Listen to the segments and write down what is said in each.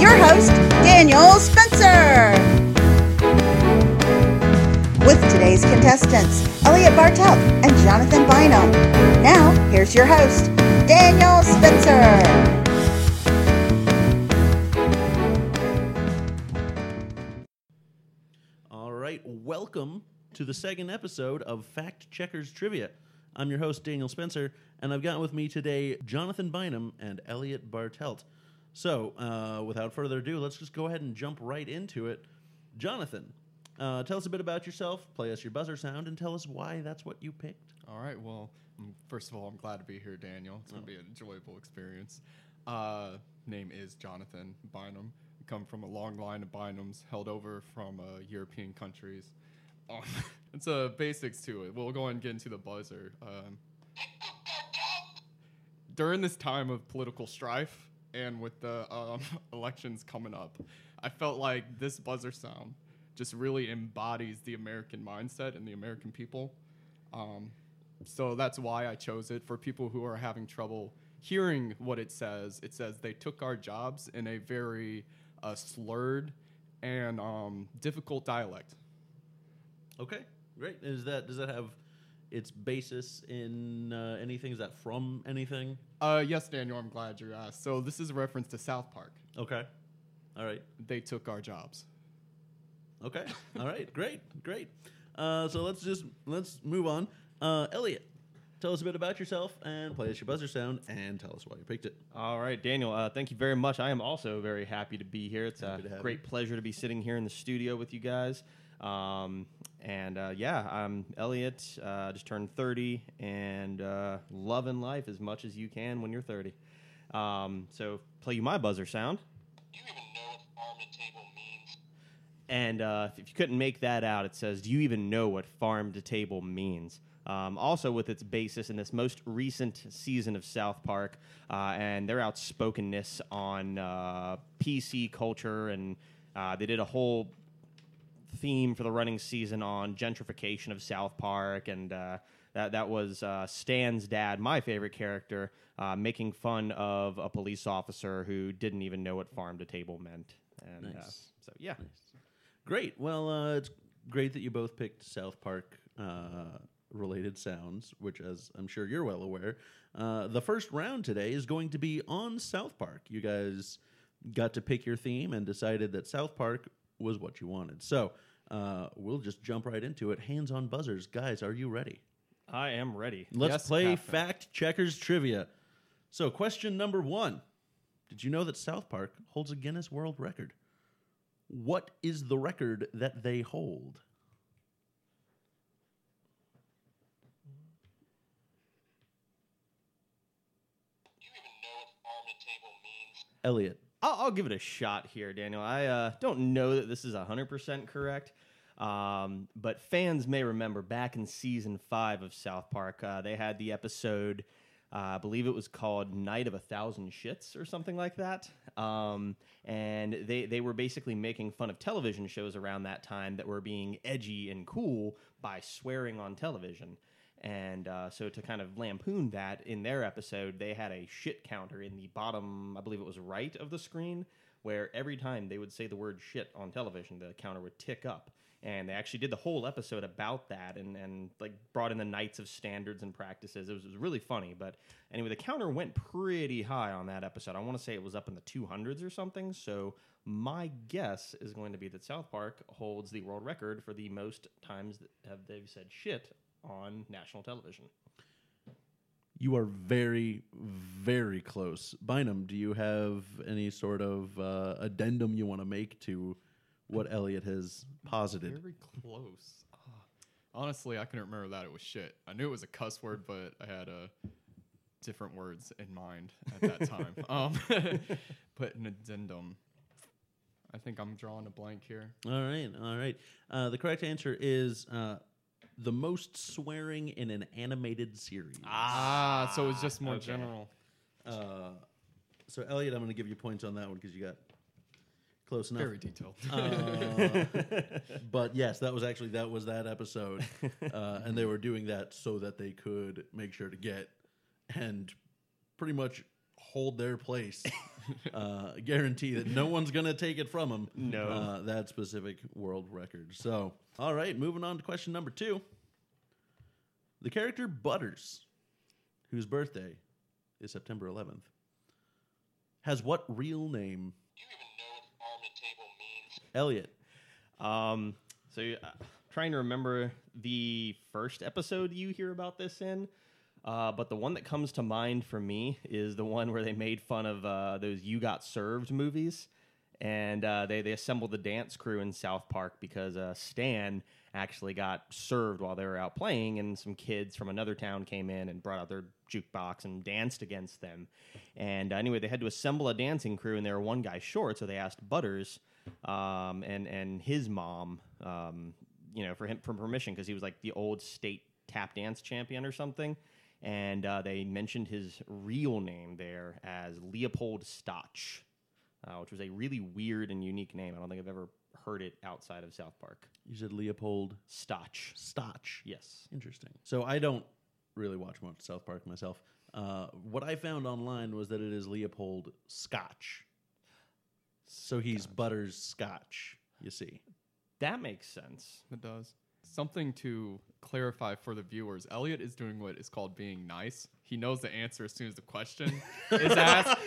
your host, Daniel Spencer. With today's contestants, Elliot Bartelt and Jonathan Bynum. Now, here's your host, Daniel Spencer. All right, welcome to the second episode of Fact Checkers Trivia. I'm your host, Daniel Spencer, and I've got with me today Jonathan Bynum and Elliot Bartelt. So, uh, without further ado, let's just go ahead and jump right into it. Jonathan, uh, tell us a bit about yourself, play us your buzzer sound, and tell us why that's what you picked. All right. Well, mm, first of all, I'm glad to be here, Daniel. It's going to be an enjoyable experience. Uh, name is Jonathan Bynum. I come from a long line of Bynums held over from uh, European countries. Um, it's uh, basics to it. We'll go ahead and get into the buzzer. Um, during this time of political strife and with the um, elections coming up, I felt like this buzzer sound just really embodies the American mindset and the American people. Um, so that's why I chose it. For people who are having trouble hearing what it says, it says they took our jobs in a very uh, slurred and um, difficult dialect. Okay, great. Is that does that have its basis in uh, anything? Is that from anything? Uh, yes, Daniel, I'm glad you asked. So this is a reference to South Park. Okay, all right. They took our jobs. Okay. All right. Great. Great. Uh, so let's just let's move on. Uh, Elliot, tell us a bit about yourself and play us your buzzer sound and tell us why you picked it. All right, Daniel. Uh, thank you very much. I am also very happy to be here. It's Happy a great you. pleasure to be sitting here in the studio with you guys. Um, and uh, yeah, I'm Elliot. Uh, just turned 30 and uh, loving life as much as you can when you're 30. Um, so play you my buzzer sound. Do you even know what farm to table means? And uh, if you couldn't make that out, it says, "Do you even know what farm to table means?" Um, also, with its basis in this most recent season of South Park uh, and their outspokenness on uh, PC culture, and uh, they did a whole theme for the running season on gentrification of South Park, and uh, that that was uh, Stan's dad, my favorite character, uh, making fun of a police officer who didn't even know what farm to table meant. And uh, Nice. so, yeah. Great. Well, uh, it's great that you both picked South Park uh, related sounds, which, as I'm sure you're well aware, uh, the first round today is going to be on South Park. You guys got to pick your theme and decided that South Park was what you wanted. So uh, we'll just jump right into it. Hands on buzzers. Guys, are you ready? I am ready. Let's Yes, play Captain. fact checkers trivia. So, question number one Did you know that South Park holds a Guinness World Record? What is the record that they hold? Do you even know what farm to table means? Elliot. I'll, I'll give it a shot here, Daniel. I uh, don't know that this is 100% correct, um, but fans may remember back in season five of South Park, uh, they had the episode, uh, I believe it was called Night of a Thousand Shits or something like that. Um, and they, they were basically making fun of television shows around that time that were being edgy and cool by swearing on television. And uh, so, to kind of lampoon that in their episode, they had a shit counter in the bottom, I believe it was right of the screen, where every time they would say the word shit on television, the counter would tick up. And they actually did the whole episode about that and, and like brought in the Knights of Standards and Practices. It was, it was really funny. But anyway, the counter went pretty high on that episode. I want to say it was up in the 200s or something. So my guess is going to be that South Park holds the world record for the most times that have they've said shit on national television. You are very, very close. Bynum, do you have any sort of uh, addendum you want to make to what Elliot has posited? Very close. Ah. honestly, I couldn't remember that it was shit. I knew it was a cuss word, but I had uh, different words in mind at that time. um, but an addendum. I think I'm drawing a blank here. All right, all right. Uh, the correct answer is uh, the most swearing in an animated series. Ah, so it's just more okay. general. Uh, so, Elliot, I'm going to give you points on that one because you got close enough. Very detailed. Uh, but yes, that was actually that was that episode, uh, and they were doing that so that they could make sure to get and pretty much hold their place, uh, guarantee that no one's going to take it from them. No. uh, that specific world record. So, all right, moving on to question number two. The character Butters, whose birthday is September 11th, has what real name? Do you even know what farm to table means? Elliot. Um, so uh, trying to remember the first episode you hear about this in. Uh, but the one that comes to mind for me is the one where they made fun of uh, those "You Got Served" movies, and uh, they they assembled the dance crew in South Park because uh, Stan actually got served while they were out playing, and some kids from another town came in and brought out their jukebox and danced against them. And uh, anyway, they had to assemble a dancing crew, and they were one guy short, so they asked Butters um, and and his mom, um, you know, for him for permission because he was like the old state tap dance champion or something. And uh, they mentioned his real name there as Leopold Stotch, uh, which was a really weird and unique name. I don't think I've ever heard it outside of South Park. You said Leopold Stotch. Stotch. Yes. Interesting. So I don't really watch much South Park myself. Uh, what I found online was that it is Leopold Scotch. So he's Butters Scotch, you see. That makes sense. It does. Something to clarify for the viewers Elliot is doing what is called being nice. He knows the answer as soon as the question is asked,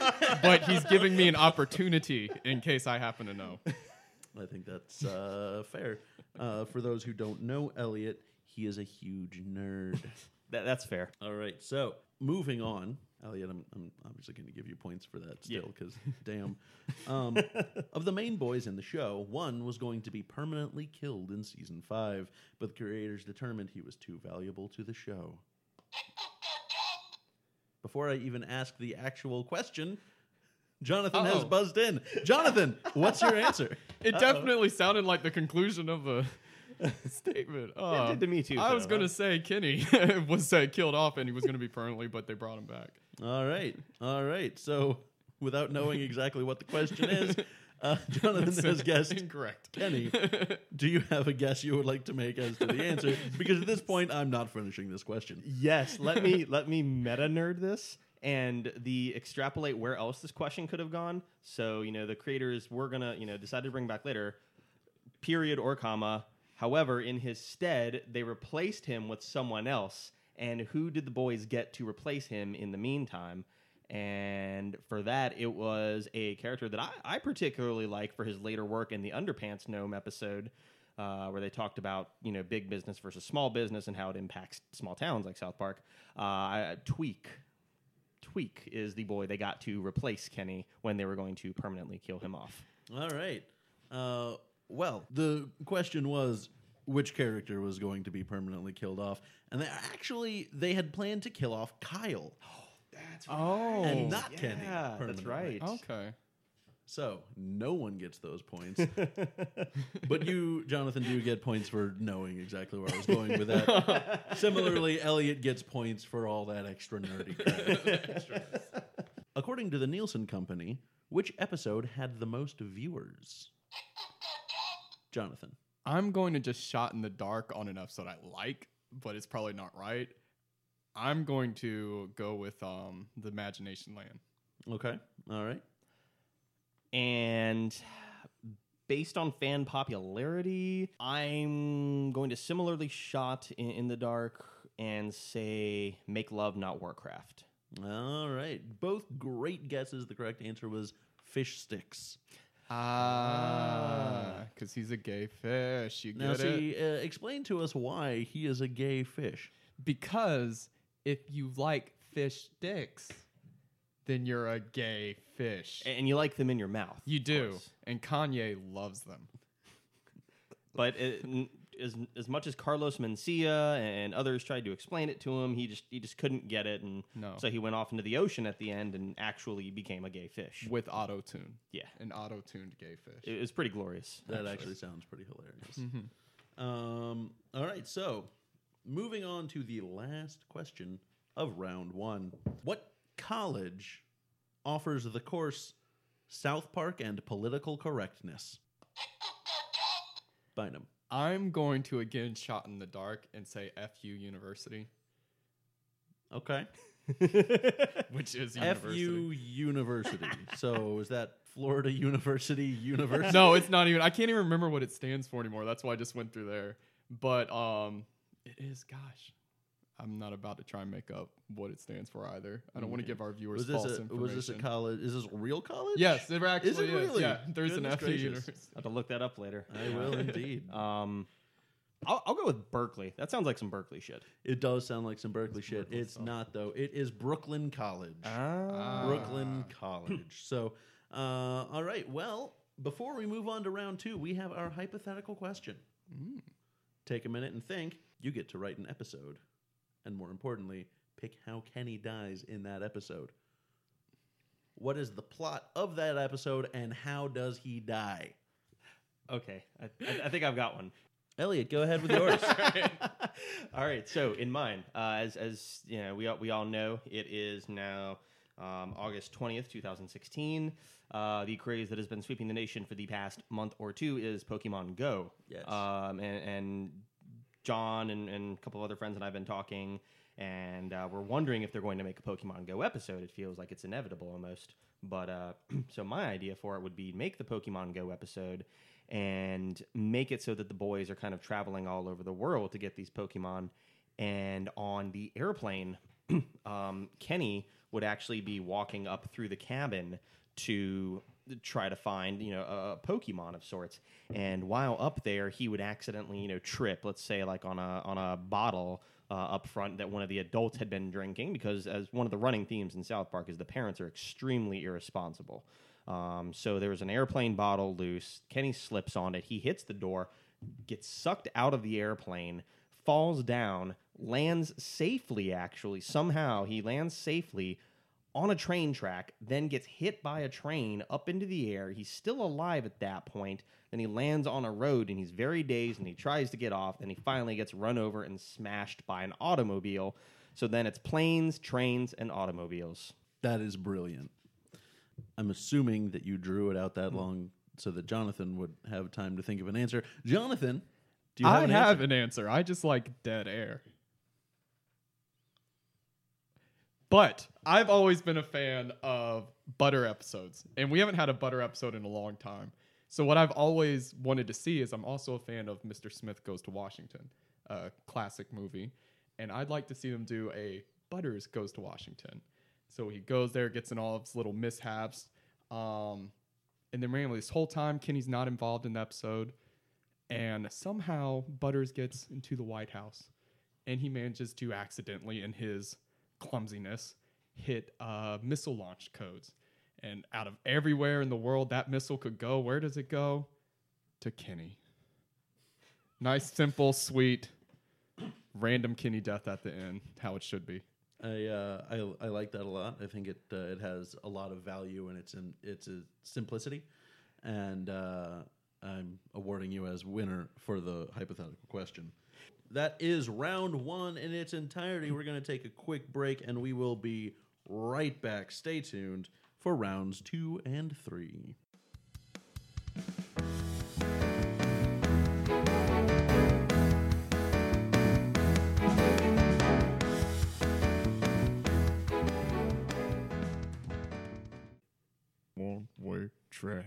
but he's giving me an opportunity in case I happen to know. I think that's uh, fair. Uh, for those who don't know Elliot, he is a huge nerd. That, that's fair. All right, so moving on. Elliot, I'm, I'm obviously going to give you points for that still because, damn. Um, of the main boys in the show, one was going to be permanently killed in season five, but the creators determined he was too valuable to the show. Before I even ask the actual question, Jonathan has Uh-oh. buzzed in. Jonathan, what's your answer? It definitely sounded like the conclusion of a statement. Oh, did to me too, I so, was going huh? to say Kenny was uh, killed off and he was going to be permanently, but they brought him back. All right, all right. So, without knowing exactly what the question is, uh, Jonathan has guessed Incorrect. Kenny, do you have a guess you would like to make as to the answer? Because at this point, I'm not finishing this question. Yes, let me let me meta nerd this and the extrapolate where else this question could have gone. So you know the creators were gonna you know decide to bring back later, period or comma. However, in his stead, they replaced him with someone else. And who did the boys get to replace him in the meantime? And for that, it was a character that I, I particularly like for his later work in the Underpants Gnome episode, uh, where they talked about you know big business versus small business and how it impacts small towns like South Park. Uh, Tweek, Tweek is the boy they got to replace Kenny when they were going to permanently kill him off. All right. Uh, well, the question was which character was going to be permanently killed off, and they actually they had planned to kill off Kyle Oh. and not Kenny. that's right. Okay. So no one gets those points, but you, Jonathan, do get points for knowing exactly where I was going with that. Similarly, Elliot gets points for all that extra nerdy. According to the Nielsen Company, which episode had the most viewers? Jonathan. I'm going to just shot in the dark on an episode I like, but it's probably not right. I'm going to go with um the Imagination Land. Okay. All right. And based on fan popularity, I'm going to similarly shot in, in the dark and say make love, not Warcraft. All right. Both great guesses. The correct answer was fish sticks. Ah, because he's a gay fish. You Now, get it? see, uh, explain to us why he is a gay fish. Because if you like fish dicks, then you're a gay fish. And you like them in your mouth. You of do, course. and Kanye loves them. But it, n- as as much as Carlos Mencia and others tried to explain it to him, he just he just couldn't get it, and No. so he went off into the ocean at the end and actually became a gay fish. with auto tune. Yeah. an auto tuned gay fish. It was pretty glorious. That actually sounds pretty hilarious. Um, all right, so moving on to the last question of round one. What college offers the course South Park and Political Correctness? Bynum. I'm going to again shot in the dark and say FU University. Okay. which is FU university. University. so is that Florida University University? no, it's not even. I can't even remember what it stands for anymore. That's why I just went through there. But um, it is. Gosh, I'm not about to try and make up what it stands for either. I don't want to give our viewers Was this false a information. was this a college? Is this a real college? Yes, it actually Is it is. really? Yeah, there's Goodness an FU gracious. university. I have to look that up later. I will indeed. Um, I'll, I'll go with Berkeley. That sounds like some Berkeley shit. It does sound like some Berkeley shit. It's not though. It is Brooklyn College. Ah. Brooklyn College. So, uh, all right. Well, before we move on to round two, we have our hypothetical question. Take a minute and think. You get to write an episode, and more importantly, pick how Kenny dies in that episode. What is the plot of that episode, and how does he die? Okay, I, I, I think I've got one. Elliot, go ahead with yours. all right. So in mine, uh, as as you know, we all, we all know, it is now um, August twentieth, two thousand sixteen. Uh, the craze that has been sweeping the nation for the past month or two is Pokemon Go. Yes. Um, and, and John and, and a couple of other friends and I've been talking, and uh, we're wondering if they're going to make a Pokemon Go episode. It feels like it's inevitable almost. But uh, so my idea for it would be make the Pokemon Go episode and make it so that the boys are kind of traveling all over the world to get these Pokemon. And on the airplane, um, Kenny would actually be walking up through the cabin to try to find you know a, Pokemon of sorts. And while up there, he would accidentally you know trip, let's say like on a on a bottle. Uh, up front, that one of the adults had been drinking because, as one of the running themes in South Park, is the parents are extremely irresponsible. Um, so there was an airplane bottle loose. Kenny slips on it. He hits the door, gets sucked out of the airplane, falls down, lands safely, actually. Somehow he lands safely on a train track, then gets hit by a train up into the air. He's still alive at that point. Then he lands on a road and he's very dazed and he tries to get off. Then he finally gets run over and smashed by an automobile. So then it's planes, trains, and automobiles. That is brilliant. I'm assuming that you drew it out that hmm. long so that Jonathan would have time to think of an answer. Jonathan, do you have I an have answer? an answer. I just like dead air. But I've always been a fan of butter episodes, and we haven't had a butter episode in a long time. So what I've always wanted to see is I'm also a fan of Mr. Smith Goes to Washington, a classic movie, and I'd like to see them do a Butters Goes to Washington. So he goes there, gets in all of his little mishaps, um, and then randomly this whole time Kenny's not involved in the episode, and somehow Butters gets into the White House, and he manages to accidentally, in his clumsiness, hit uh, missile launch codes. And out of everywhere in the world that missile could go, where does it go? To Kenny. Nice, simple, sweet, random Kenny death at the end, how it should be. I, uh, I I like that a lot. I think it uh, it has a lot of value in its in its uh, simplicity, and uh, I'm awarding you as winner for the hypothetical question. That is round one in its entirety. We're going to take a quick break, and we will be right back. Stay tuned for rounds two and three. One way track.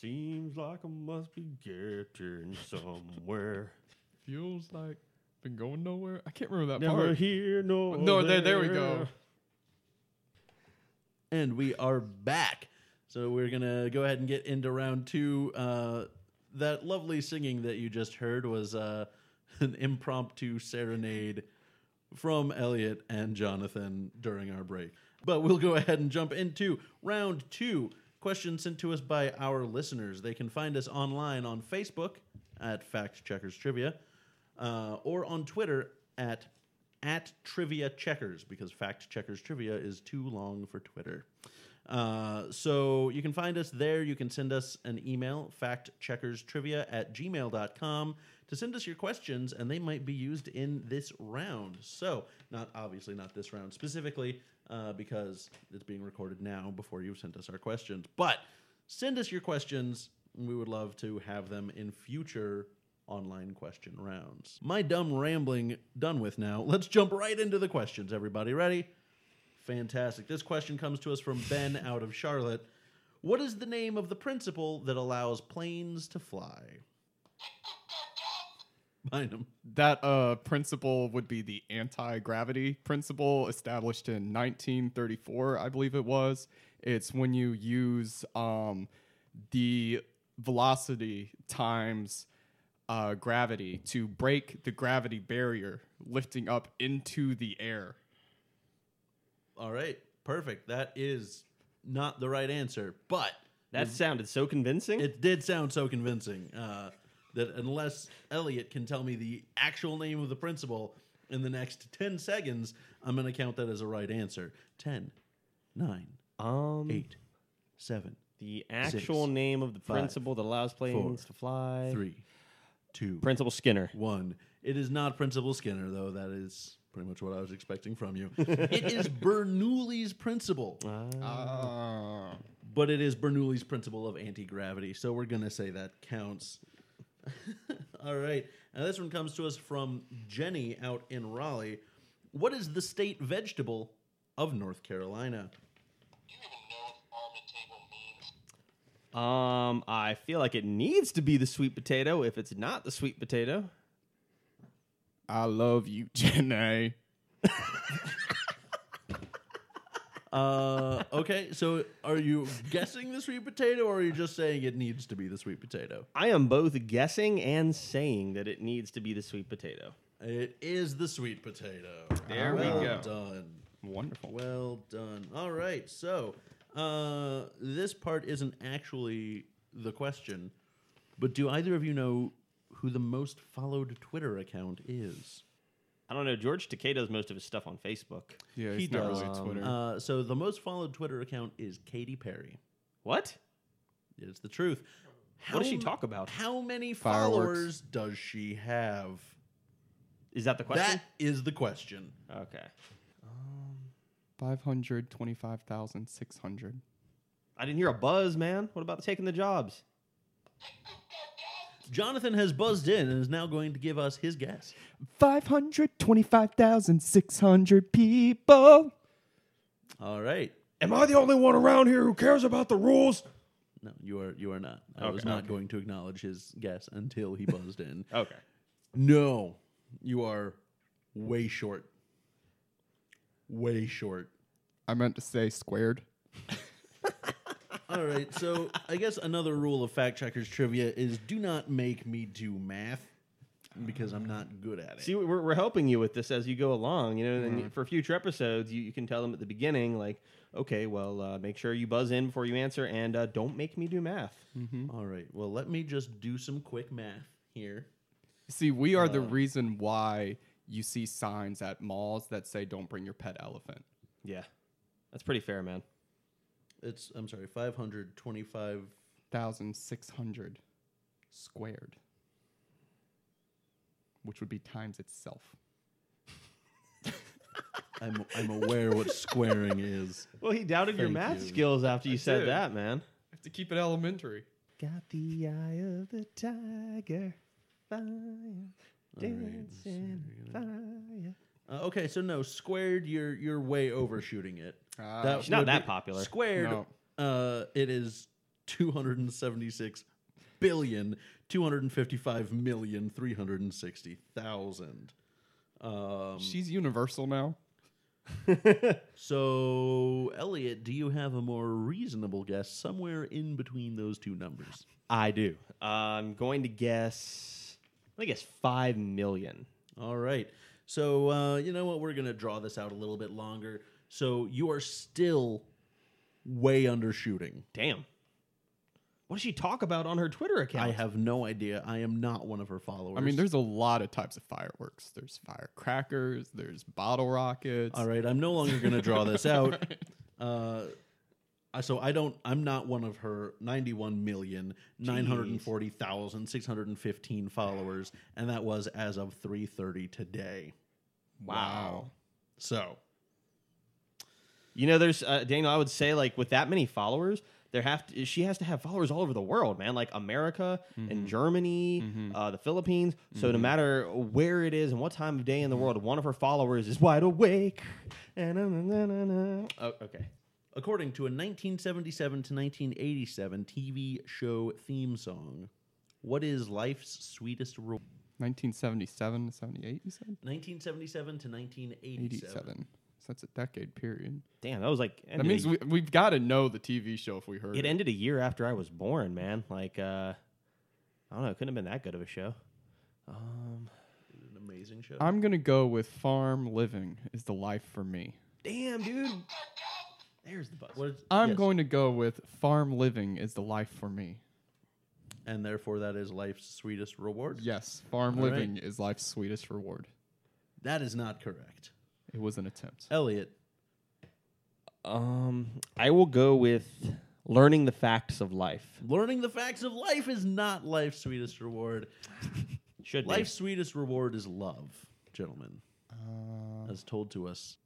Seems like I must be getting somewhere. Feels like been going nowhere. I can't remember that Never part. here, no. No, there, there we go. And we are back. So we're going to go ahead and get into round two. Uh, that lovely singing that you just heard was uh, an impromptu serenade from Elliot and Jonathan during our break. But we'll go ahead and jump into round two. Questions sent to us by our listeners. They can find us online on Facebook at Fact Checkers Trivia uh, or on Twitter at at Trivia Checkers because Fact Checkers Trivia is too long for Twitter. Uh, so you can find us there. You can send us an email, factcheckerstrivia at gmail.com, to send us your questions, and they might be used in this round. So, not obviously not this round specifically, uh, because it's being recorded now before you've sent us our questions. But send us your questions. We would love to have them in future online question rounds. My dumb rambling done with now. Let's jump right into the questions, everybody. Ready? Fantastic. This question comes to us from Ben out of Charlotte. What is the name of the principle that allows planes to fly? That uh, principle would be the anti gravity principle established in 1934, I believe it was. It's when you use um, the velocity times uh, gravity to break the gravity barrier, lifting up into the air. All right, perfect. That is not the right answer, but That sounded so convincing. it did sound so convincing uh, that unless Elliot can tell me the actual name of the principal in the next 10 seconds, I'm going to count that as a right answer. 10, 9, um, 8, 7, the actual six, name of the five, principle that allows planes four, to fly. 3, 2, Principal Skinner. 1. It is not Principal Skinner, though. That is pretty much what I was expecting from you. it is Bernoulli's principle. Ah. but it is Bernoulli's principle of anti gravity, so we're gonna say that counts. All right, now this one comes to us from Jenny out in Raleigh. What is the state vegetable of North Carolina? Um, I feel like it needs to be the sweet potato. If it's not the sweet potato, I love you, Jenny. Uh, okay, so are you guessing the sweet potato, or are you just saying it needs to be the sweet potato? I am both guessing and saying that it needs to be the sweet potato. It is the sweet potato. There we well go. Done. Wonderful. Well done. All right. So, uh, this part isn't actually the question, but do either of you know who the most followed Twitter account is? I don't know. George Takei does most of his stuff on Facebook. Yeah, He he's not does. really Twitter. Uh, so, the most followed Twitter account is Katy Perry. What? It's the truth. What does she talk about? How many Fireworks. followers does she have? Is that the question? That is the question. okay. 525,600. I didn't hear a buzz, man. What about taking the jobs? Jonathan has buzzed in and is now going to give us his guess. 525,600 people. All right. Am I the only one around here who cares about the rules? No, you are you are not. I was Okay, not okay. going to acknowledge his guess until he buzzed in. Okay. No, you are way short. Way short. I meant to say squared. All right, so I guess another rule of fact checkers trivia is do not make me do math because I'm not good at it. See, we're, we're helping you with this as you go along. You know, and you- for future episodes, you, you can tell them at the beginning, like, okay, well, uh, make sure you buzz in before you answer, and uh, don't make me do math. All right, well, let me just do some quick math here. See, we are the reason why you see signs at malls that say don't bring your pet elephant. Yeah, that's pretty fair, man. It's I'm sorry, 525,600 squared, which would be times itself. I'm I'm aware what squaring is. Well, he doubted your Thank math you. skills after you I said did. that, man. I have to keep it elementary. Got the eye of the tiger, fire, dancing fire. Uh, okay, so no, squared you're you're way overshooting it. Ah. She's not would that be- popular. Squared No. uh it is 276 billion 255 million 360,000. Um She's universal now. so Elliot, do you have a more reasonable guess somewhere in between those two numbers? I do. I'm going to guess. I guess five million. All right. So, uh, you know what? We're going to draw this out a little bit longer. So, you are still way undershooting. Damn. What does she talk about on her Twitter account? I have no idea. I am not one of her followers. I mean, there's a lot of types of fireworks. There's firecrackers. There's bottle rockets. All right. I'm no longer going to draw this out. Uh, I- so I don't. I'm not one of her 91 million 940,615 followers, and that was as of 3:30 today. Wow. So You know, there's uh, Daniel. I would say like with that many followers, there have to, she has to have followers all over the world, man, like America Mm-hmm. and Germany, uh, the Philippines. So no matter where it is and what time of day in the world, one of her followers is wide awake. And oh, okay. According to a 1977 to 1987 TV show theme song, what is life's sweetest reward? 1977 to 78, you said? 1977 to 1987. 87. So that's a decade period. Damn, that was like That means a- we, we've got to know the TV show if we heard it it. ended a year after I was born, man. Like uh I don't know, it couldn't have been that good of a show. Um An amazing show. I'm going to go with Farm Living is the life for me. Damn, dude. There's the buzz. What is- I'm yes. going to go with Farm Living is the life for me. and therefore that is life's sweetest reward. Yes, Farm All right. Living is life's sweetest reward. That is not correct. It was an attempt. Elliot, Um I will go with learning the facts of life. learning the facts of life is not life's sweetest reward. Should be. Life's sweetest reward is love, gentlemen, Uh, as told to us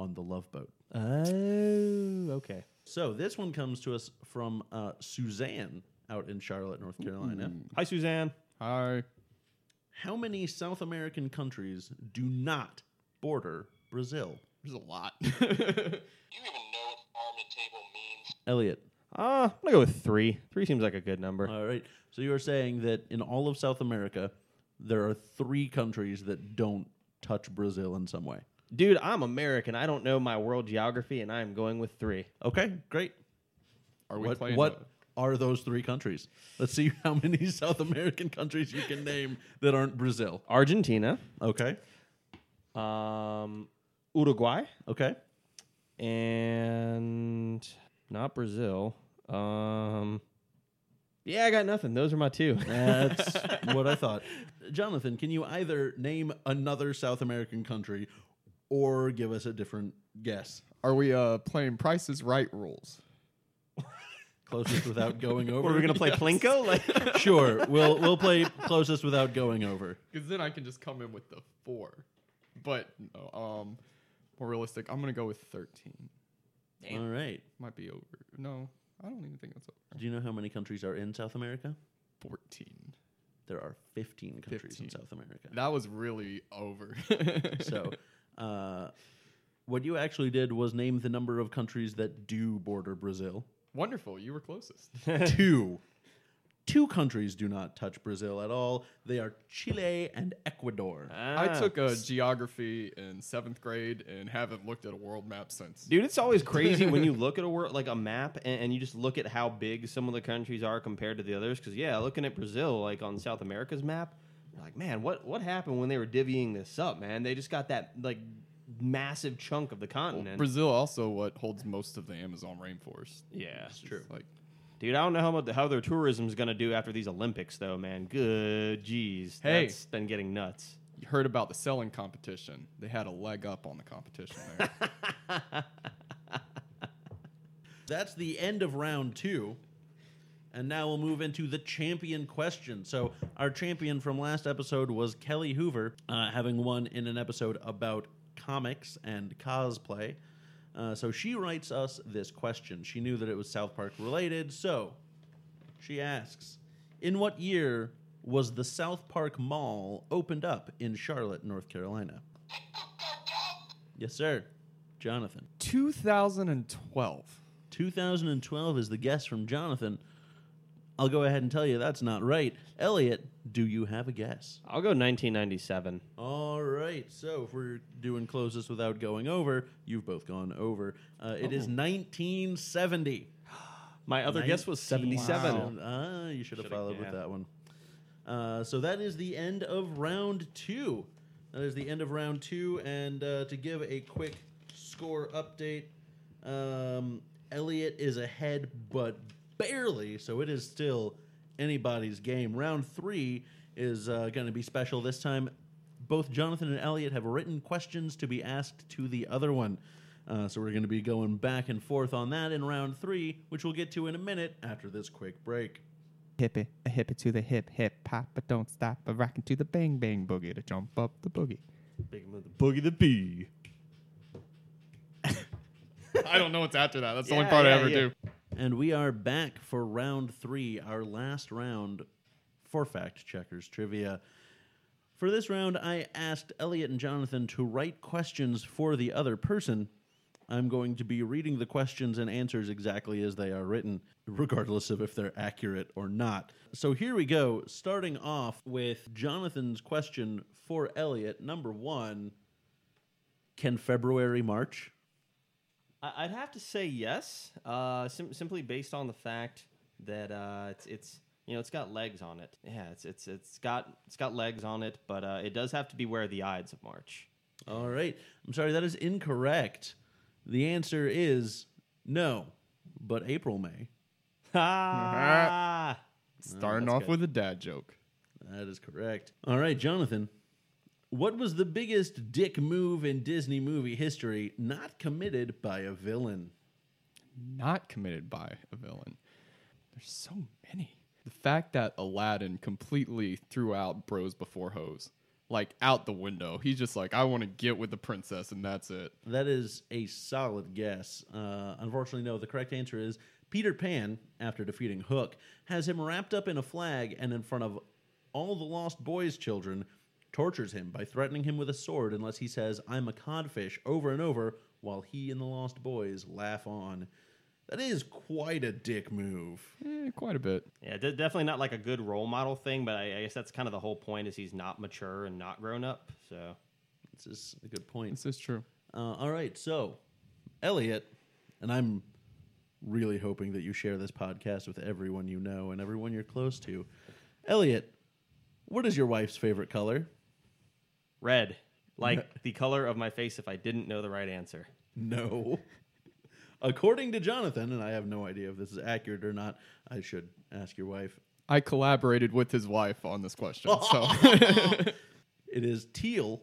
on the Love Boat. Oh, okay. So this one comes to us from uh, Suzanne out in Charlotte, North Carolina. Hi Suzanne. hi. How many South American countries do not border Brazil? There's a lot. Do you even know what farm to table means? Elliot. Uh, I'm gonna go with three. Three seems like a good number. All right. So you are saying that in all of South America, there are three countries that don't touch Brazil in some way. Dude, I'm American. I don't know my world geography, and I'm going with three. Okay, great. Are we what playing? what are those three countries? Let's see how many South American countries you can name that aren't Brazil. Argentina, Okay. um, Uruguay, Okay. and not Brazil. Um, yeah, I got nothing. Those are my two. That's what I thought. Jonathan, can you either name another South American country or give us a different guess? Are we uh, playing Prices Right rules? Closest without going over. What, are we gonna play Plinko? Like, Sure. We'll we'll play closest without going over. Because then I can just come in with the four. But no, um, more realistic, I'm gonna go with 13. All right. Might be over. No, I don't even think that's over. Do you know how many countries are in South America? 14. There are 15 countries 15. in South America. That was really over. So, uh, what you actually did was name the number of countries that do border Brazil. wonderful. You were closest. Two. Two countries do not touch Brazil at all. They are Chile and Ecuador. I Ah. took a geography in seventh grade and haven't looked at a world map since. Dude, it's always crazy when you look at a world like a map and, and you just look at how big some of the countries are compared to the others. Because yeah, looking at Brazil like on South America's map, you're like, man, what what happened when they were divvying this up, man? They just got that like massive chunk of the continent. Brazil also what holds most of the Amazon rainforest. yeah, It's true. Like dude. I don't know how much, how their tourism is gonna do after these Olympics, though, man. Good, jeez, Hey. that's been getting nuts. you heard about the selling competition. They had a leg up on the competition there. That's the end of round two. And now we'll move into the champion question. So, our champion from last episode was Kelly Hoover, uh, having won in an episode about comics and cosplay. Uh, so, she writes us this question. She knew that it was South Park related. So, she asks In what year was the South Park Mall opened up in Charlotte, North Carolina? Yes, sir. Jonathan. 2012. 2012 is the guess from Jonathan. I'll go ahead and tell you that's not right. Elliot, do you have a guess? I'll go 1997. All right. So if we're doing closest without going over, you've both gone over. Uh, it is 1970. My other guess was 77. Wow. Ah, you should have Should've- followed yeah. with that one. Uh, so that is the end of round two. That is the end of round two. And uh, to give a quick score update, um, Elliot is ahead, but barely. So it is still anybody's game. Round three is uh, going to be special this time. Both Jonathan and Elliot have written questions to be asked to the other one. Uh, so we're going to be going back and forth on that in round three, which we'll get to in a minute after this quick break. Hip it, a hip it to the hip, hip hop, but don't stop, a rockin' to the bang bang boogie to jump up the boogie. Big move, the boogie the bee. I don't know what's after that. That's the Yeah, only part I ever yeah. do. And we are back for round three, our last round for Fact Checkers Trivia. For this round, I asked Elliot and Jonathan to write questions for the other person. I'm going to be reading the questions and answers exactly as they are written, regardless of if they're accurate or not. So here we go, starting off with Jonathan's question for Elliot. Number one Can February march? I- I'd have to say yes, uh, sim- simply based on the fact that uh, it's it's you know it's got legs on it. Yeah, it's it's it's got it's got legs on it, but uh, it does have to be where the Ides of March. All right. I'm sorry, that is incorrect. The answer is no, but April, May. Ah, Starting that's off good. with a dad joke. That is correct. All right, Jonathan. What was the biggest dick move in Disney movie history not committed by a villain? Not committed by a villain. There's so many. The fact that Aladdin completely threw out bros before hoes, like out the window. He's just like, I want to get with the princess, and that's it. That is a solid guess. Uh, unfortunately, no. The correct answer is Peter Pan, after defeating Hook, has him wrapped up in a flag and in front of all the Lost Boys children, tortures him by threatening him with a sword unless he says, I'm a codfish, over and over, while he and the Lost Boys laugh on. That is quite a dick move. Eh, quite a bit. yeah, de- definitely not like a good role model thing, but I, I guess that's kind of the whole point is he's not mature and not grown up. So This is a good point. This is true. Uh, all right, so Elliot, and I'm really hoping that you share this podcast with everyone you know and everyone you're close to. Elliot, what is your wife's favorite color? Red, like the color of my face if I didn't know the right answer. No. According to Jonathan, and I have no idea if this is accurate or not, I should ask your wife. I collaborated with his wife on this question. So It is teal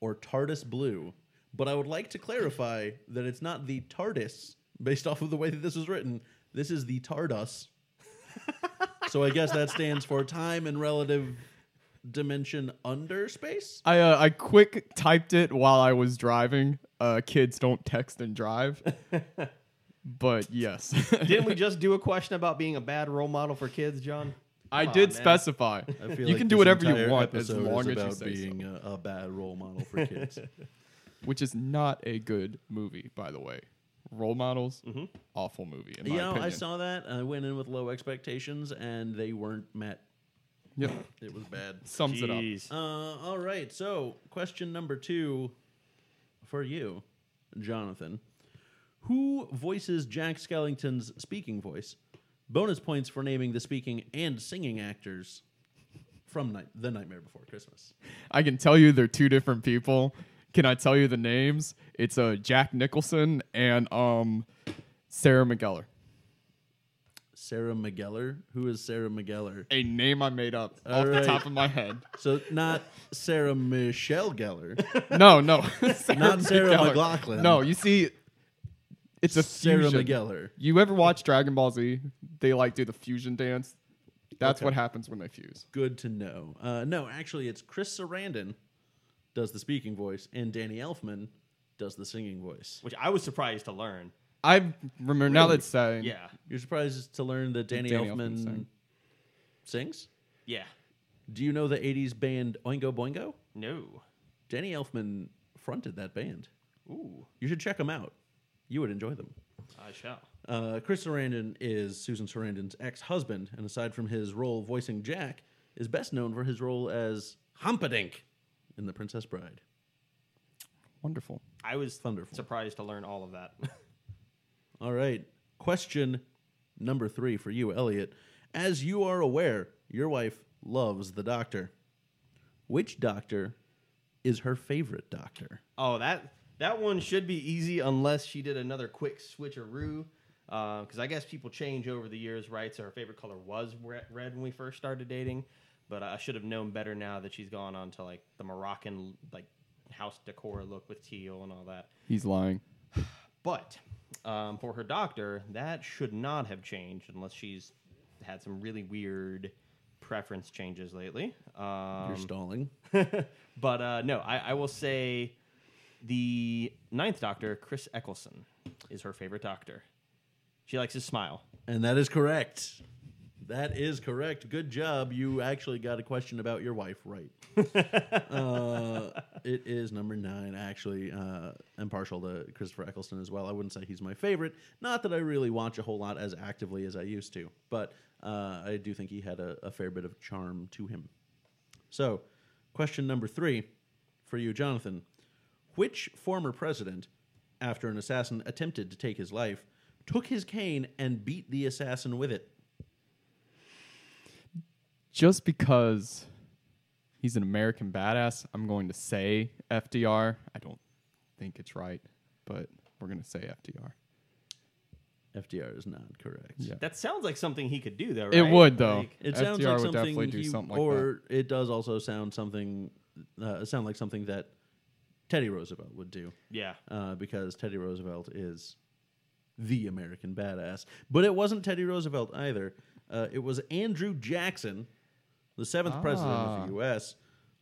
or TARDIS blue, but I would like to clarify that it's not the TARDIS based off of the way that this was written. This is the TARDUS. so I guess that stands for time and relative dimension under space. I uh, I quick typed it while I was driving. Uh, kids don't text and drive. but yes, Didn't we just do a question about being a bad role model for kids, John? I Come on, did man. specify. I feel you like can do this whatever you entire want as episode long is as you about say so. being a, a bad role model for kids. Which is not a good movie, by the way. Role models, awful movie. In my you know, opinion. I saw that. I went in with low expectations, and they weren't met. Yep, It was bad. sums it up. Jeez. Uh, all right. So, question number two for you, Jonathan. Who voices Jack Skellington's speaking voice? Bonus points for naming the speaking and singing actors from night- The Nightmare Before Christmas. I can tell you they're two different people. Can I tell you the names? It's uh, Jack Nicholson and um, Sarah McGellar. Sarah McGellar. Who is Sarah McGellar? A name I made up All off right. the top of my head. So, not Sarah Michelle Geller. No, no. Sarah Not Sarah McGellar. McLachlan. No, you see, it's a Sarah fusion. McGellar. You ever watch Dragon Ball Z? They like do the fusion dance. That's Okay. what happens when they fuse. Good to know. Uh, no, actually, it's Chris Sarandon does the speaking voice, and Danny Elfman does the singing voice. Which I was surprised to learn. I remember now Really? that's saying. Yeah. You're surprised to learn that Danny, Danny Elfman, Elfman sang. sings? Yeah. Do you know the 80s band Oingo Boingo? No. Danny Elfman fronted that band. Ooh. You should check them out. You would enjoy them. I shall. Uh, Chris Sarandon is Susan Sarandon's ex-husband, and aside from his role voicing Jack, is best known for his role as Humperdinck in The Princess Bride. Wonderful. I was Thunderful. surprised to learn all of that. All right. Question number three for you, Elliot. As you are aware, your wife loves the doctor. Which doctor is her favorite doctor? oh, that that one should be easy unless she did another quick switcheroo. Uh, because I guess people change over the years, right? So her favorite color was red when we first started dating, but I should have known better now that she's gone on to like the Moroccan like house decor look with teal and all that. He's lying. But um, for her doctor, that should not have changed unless she's had some really weird preference changes lately. Um, You're stalling. but uh, no, I, I will say the ninth doctor, Chris Eccleston, is her favorite doctor. She likes his smile. And that is correct. That is correct. Good job. You actually got a question about your wife right. uh, it is number nine, actually. Uh, I'm partial to Christopher Eccleston as well. I wouldn't say he's my favorite. Not that I really watch a whole lot as actively as I used to, but uh, I do think he had a, a fair bit of charm to him. So, question number three for you, Jonathan. Which former president, after an assassin attempted to take his life, took his cane and beat the assassin with it? Just because he's an American badass, I'm going to say FDR. I don't think it's right, but we're going to say FDR. FDR is not correct. Yeah. That sounds like something he could do, though. It would, though. Like- It FDR sounds like would something definitely do he- something like or it does also sound something uh, sound like something that Teddy Roosevelt would do yeah. uh, because Teddy Roosevelt is the American badass. But it wasn't Teddy Roosevelt either. Uh, it was Andrew Jackson, the seventh president of Ah. the U.S.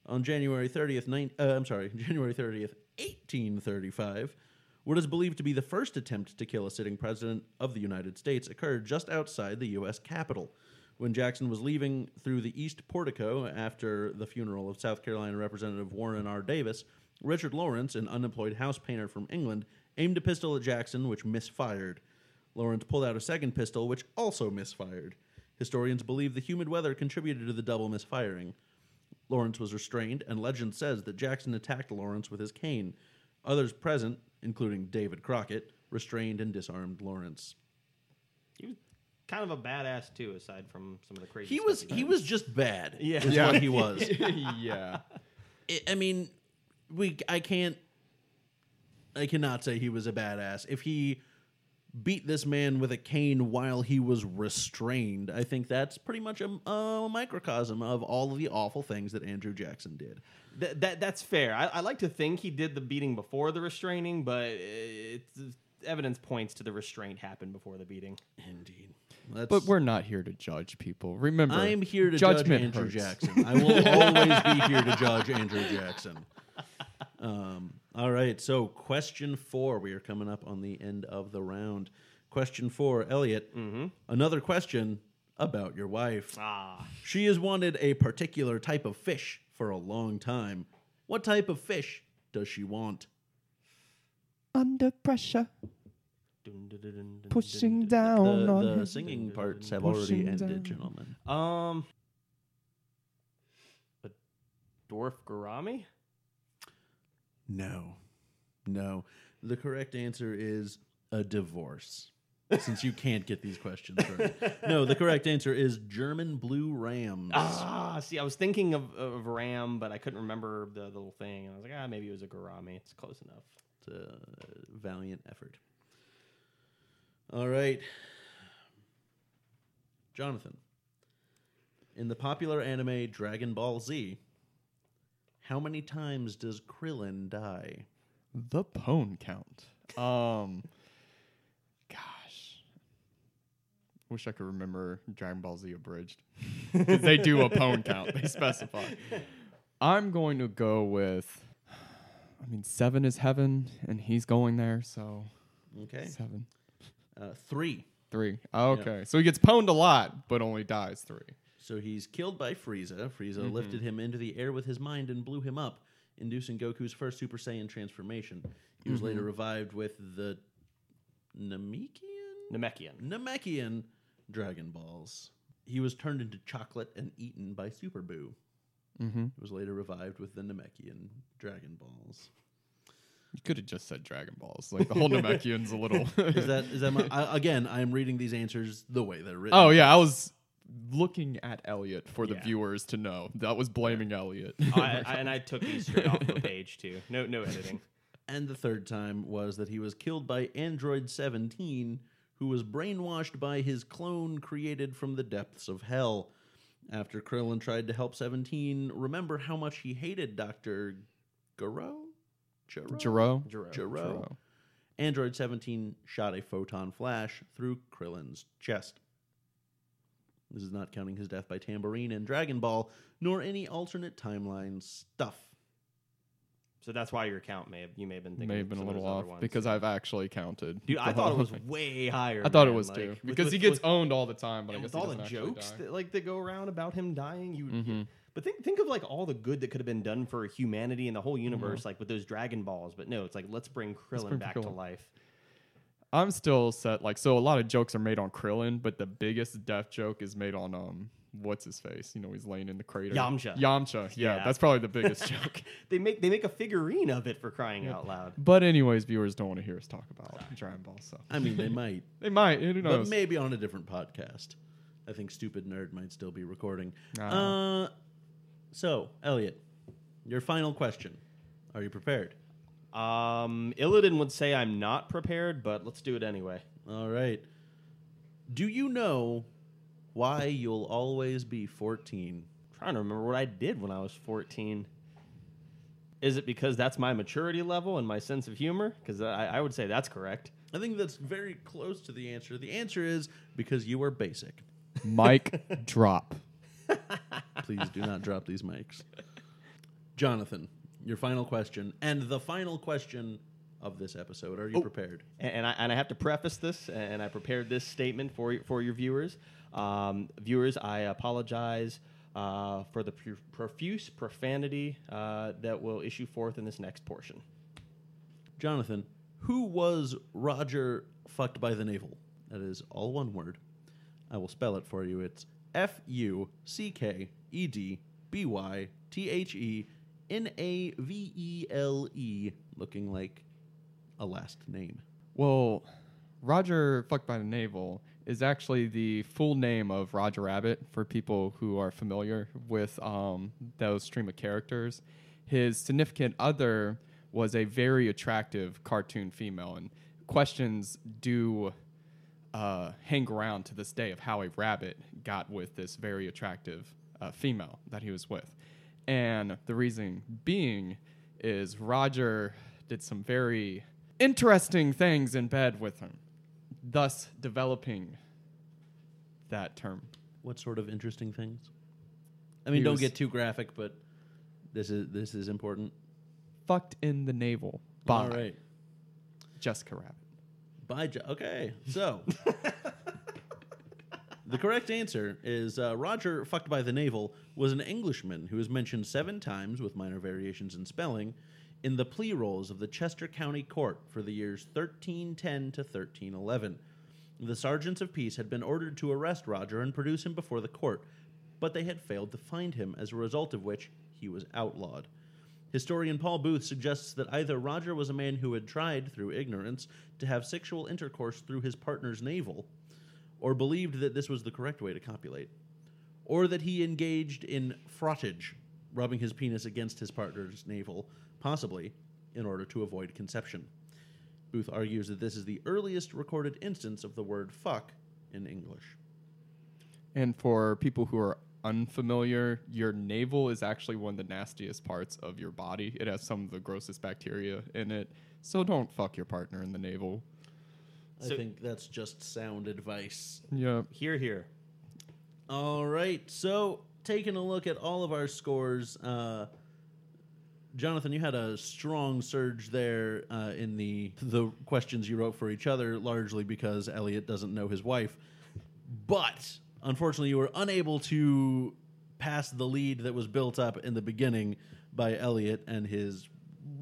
on January 30th. Nine, uh, I'm sorry, January 30th, 1835. What is believed to be the first attempt to kill a sitting president of the United States occurred just outside the U.S. Capitol. When Jackson was leaving through the East Portico after the funeral of South Carolina Representative Warren R. Davis, Richard Lawrence, an unemployed house painter from England, aimed a pistol at Jackson, which misfired. Lawrence pulled out a second pistol, which also misfired. Historians believe the humid weather contributed to the double misfiring. Lawrence was restrained, and legend says that Jackson attacked Lawrence with his cane. Others present, including David Crockett, restrained and disarmed Lawrence. He was kind of a badass, too, aside from some of the crazy He stuff was did. he was just bad. Yeah. is Yeah. what he was. yeah. I- I mean, we I can't I cannot say he was a badass. If he beat this man with a cane while he was restrained, I think that's pretty much a, a microcosm of all of the awful things that Andrew Jackson did. Th- that that's fair. I, I like to think he did the beating before the restraining, but it's, evidence points to the restraint happened before the beating. Indeed. That's, But we're not here to judge people. Remember, I'm here to judge Andrew hurts. Jackson. I will always be here to judge Andrew Jackson. Um, all right, so question four. We are coming up on the end of the round. Question four, Elliot. Another question about your wife. Ah, She has wanted a particular type of fish for a long time. What type of fish does she want? Under pressure, Dun, dun, dun, dun, dun, pushing down The, on the her. singing parts have already Pushing ended, down. gentlemen. Um, a dwarf gourami. No. No. The correct answer is a divorce. Since you can't get these questions right. No, the correct answer is German blue rams. Ah, see, I was thinking of, of ram, but I couldn't remember the little thing, and I was like, ah, maybe it was a gourami. It's close enough. It's a valiant effort. All right. Jonathan. In the popular anime Dragon Ball Z, how many times does Krillin die? The pone count. Um, gosh, wish I could remember Dragon Ball Z abridged. they do a pone count. They specify. I'm going to go with. I mean, seven is heaven, and he's going there, so Okay. seven, Uh, three. three. Okay, so he gets pwned a lot, but only dies three. So he's killed by Frieza. Frieza lifted him into the air with his mind and blew him up, inducing Goku's first Super Saiyan transformation. He was later revived with the Namekian? Namekian. Namekian Dragon Balls. He was turned into chocolate and eaten by Super Boo. Mm-hmm. He was later revived with the Namekian Dragon Balls. You could have just said Dragon Balls. Like the whole Namekian's a little. Is that is that my, I, again? I'm reading these answers the way they're written. Oh yeah, I was looking at Elliot for the Yeah. viewers to know. That was blaming Elliot. I, I, and I took these straight off the page too. No, no editing. And the third time was that he was killed by Android 17, who was brainwashed by his clone created from the depths of hell. After Krillin tried to help 17 remember how much he hated Dr. Garo? Garo? Jiro. Jiro. Garo. Android 17 shot a photon flash through Krillin's chest. This is not counting his death by Tambourine and Dragon Ball, nor any alternate timeline stuff. So that's why your count may have you may have been thinking May have been a little off ones. because I've actually counted. Dude, I thought it was thing. way higher. I thought it was Like, too with- because with- he gets with- owned all the time. But I guess with all the jokes that like that go around about him dying, you. Mhm. you- but think think of like all the good that could have been done for humanity and the whole universe, like with those Dragon Balls. But no, it's like let's bring Krillin bring back to life. I'm still set. Like, so a lot of jokes are made on Krillin, but the biggest death joke is made on um, what's his face? You know, he's laying in the crater. Yamcha. Yamcha. Yeah, Yeah. that's probably the biggest joke. They make they make a figurine of it for crying out loud. But anyways, viewers don't want to hear us talk about Dragon Ball, so I mean, they might, they might. Who knows? but maybe on a different podcast. I think Stupid Nerd might still be recording. Ah. Uh, so, Elliot, your final question. Are you prepared? Um, Illidan would say I'm not prepared, but let's do it anyway. All right. Do you know why you'll always be 14? trying to remember what I did when I was 14. Is it because that's my maturity level and my sense of humor? Because I, I would say that's correct. I think that's very close to the answer. The answer is because you were basic. Mic drop. Please do not drop these mics. Jonathan, your final question and the final question of this episode. Are you Oh. prepared? And, and I, and I have to preface this, and I prepared this statement for for your viewers. Um, viewers, I apologize uh, for the profuse profanity uh, that will issue forth in this next portion. Jonathan, who was Roger fucked by the navel? That is all one word. I will spell it for you. It's F U C K E D B Y T H E N A V E L E, looking like a last name. Well, Roger fucked by the navel is actually the full name of Roger Rabbit for people who are familiar with um, those stream of characters. His significant other was a very attractive cartoon female, and questions do uh, hang around to this day of how a rabbit got with this very attractive uh, female that he was with. And the reason being is Roger did some very interesting things in bed with him, thus developing that term. What sort of interesting things? I mean, He don't get too graphic, but this is this is important. Fucked in the navel by All right. Jessica Rabbit. By jo- okay, so the correct answer is uh, Roger fucked by the navel was an Englishman who is mentioned seven times with minor variations in spelling in the plea rolls of the Chester County Court for the years 1310 to 1311. The sergeants of peace had been ordered to arrest Roger and produce him before the court, but they had failed to find him, as a result of which he was outlawed. Historian Paul Booth suggests that either Roger was a man who had tried, through ignorance, to have sexual intercourse through his partner's navel, or believed that this was the correct way to copulate, or that he engaged in frottage, rubbing his penis against his partner's navel, possibly in order to avoid conception. Booth argues that this is the earliest recorded instance of the word fuck in English. And for people who are unfamiliar, your navel is actually one of the nastiest parts of your body. It has some of the grossest bacteria in it. So don't fuck your partner in the navel. I So- think that's just sound advice. Yeah. Here, here. All right. So, taking a look at all of our scores, uh, Jonathan, you had a strong surge there uh, in the the questions you wrote for each other, largely because Elliot doesn't know his wife. But unfortunately, you were unable to pass the lead that was built up in the beginning by Elliot and his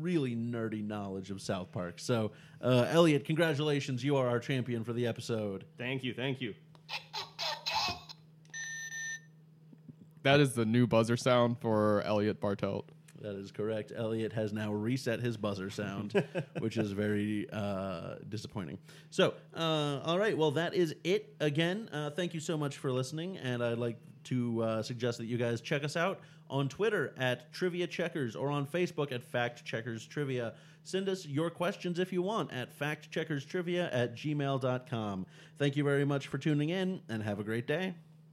really nerdy knowledge of South Park. So, uh, Elliot, congratulations! You are our champion for the episode. Thank you, thank you. That is the new buzzer sound for Elliot Bartelt. That is correct. Elliot has now reset his buzzer sound, which is very uh, disappointing. So, uh, all right. Well, that is it again. Uh, thank you so much for listening. And I'd like to uh, suggest that you guys check us out on Twitter at Trivia Checkers or on Facebook at Fact Checkers Trivia. Send us your questions if you want at factcheckerstrivia at gmail.com. Thank you very much for tuning in and have a great day.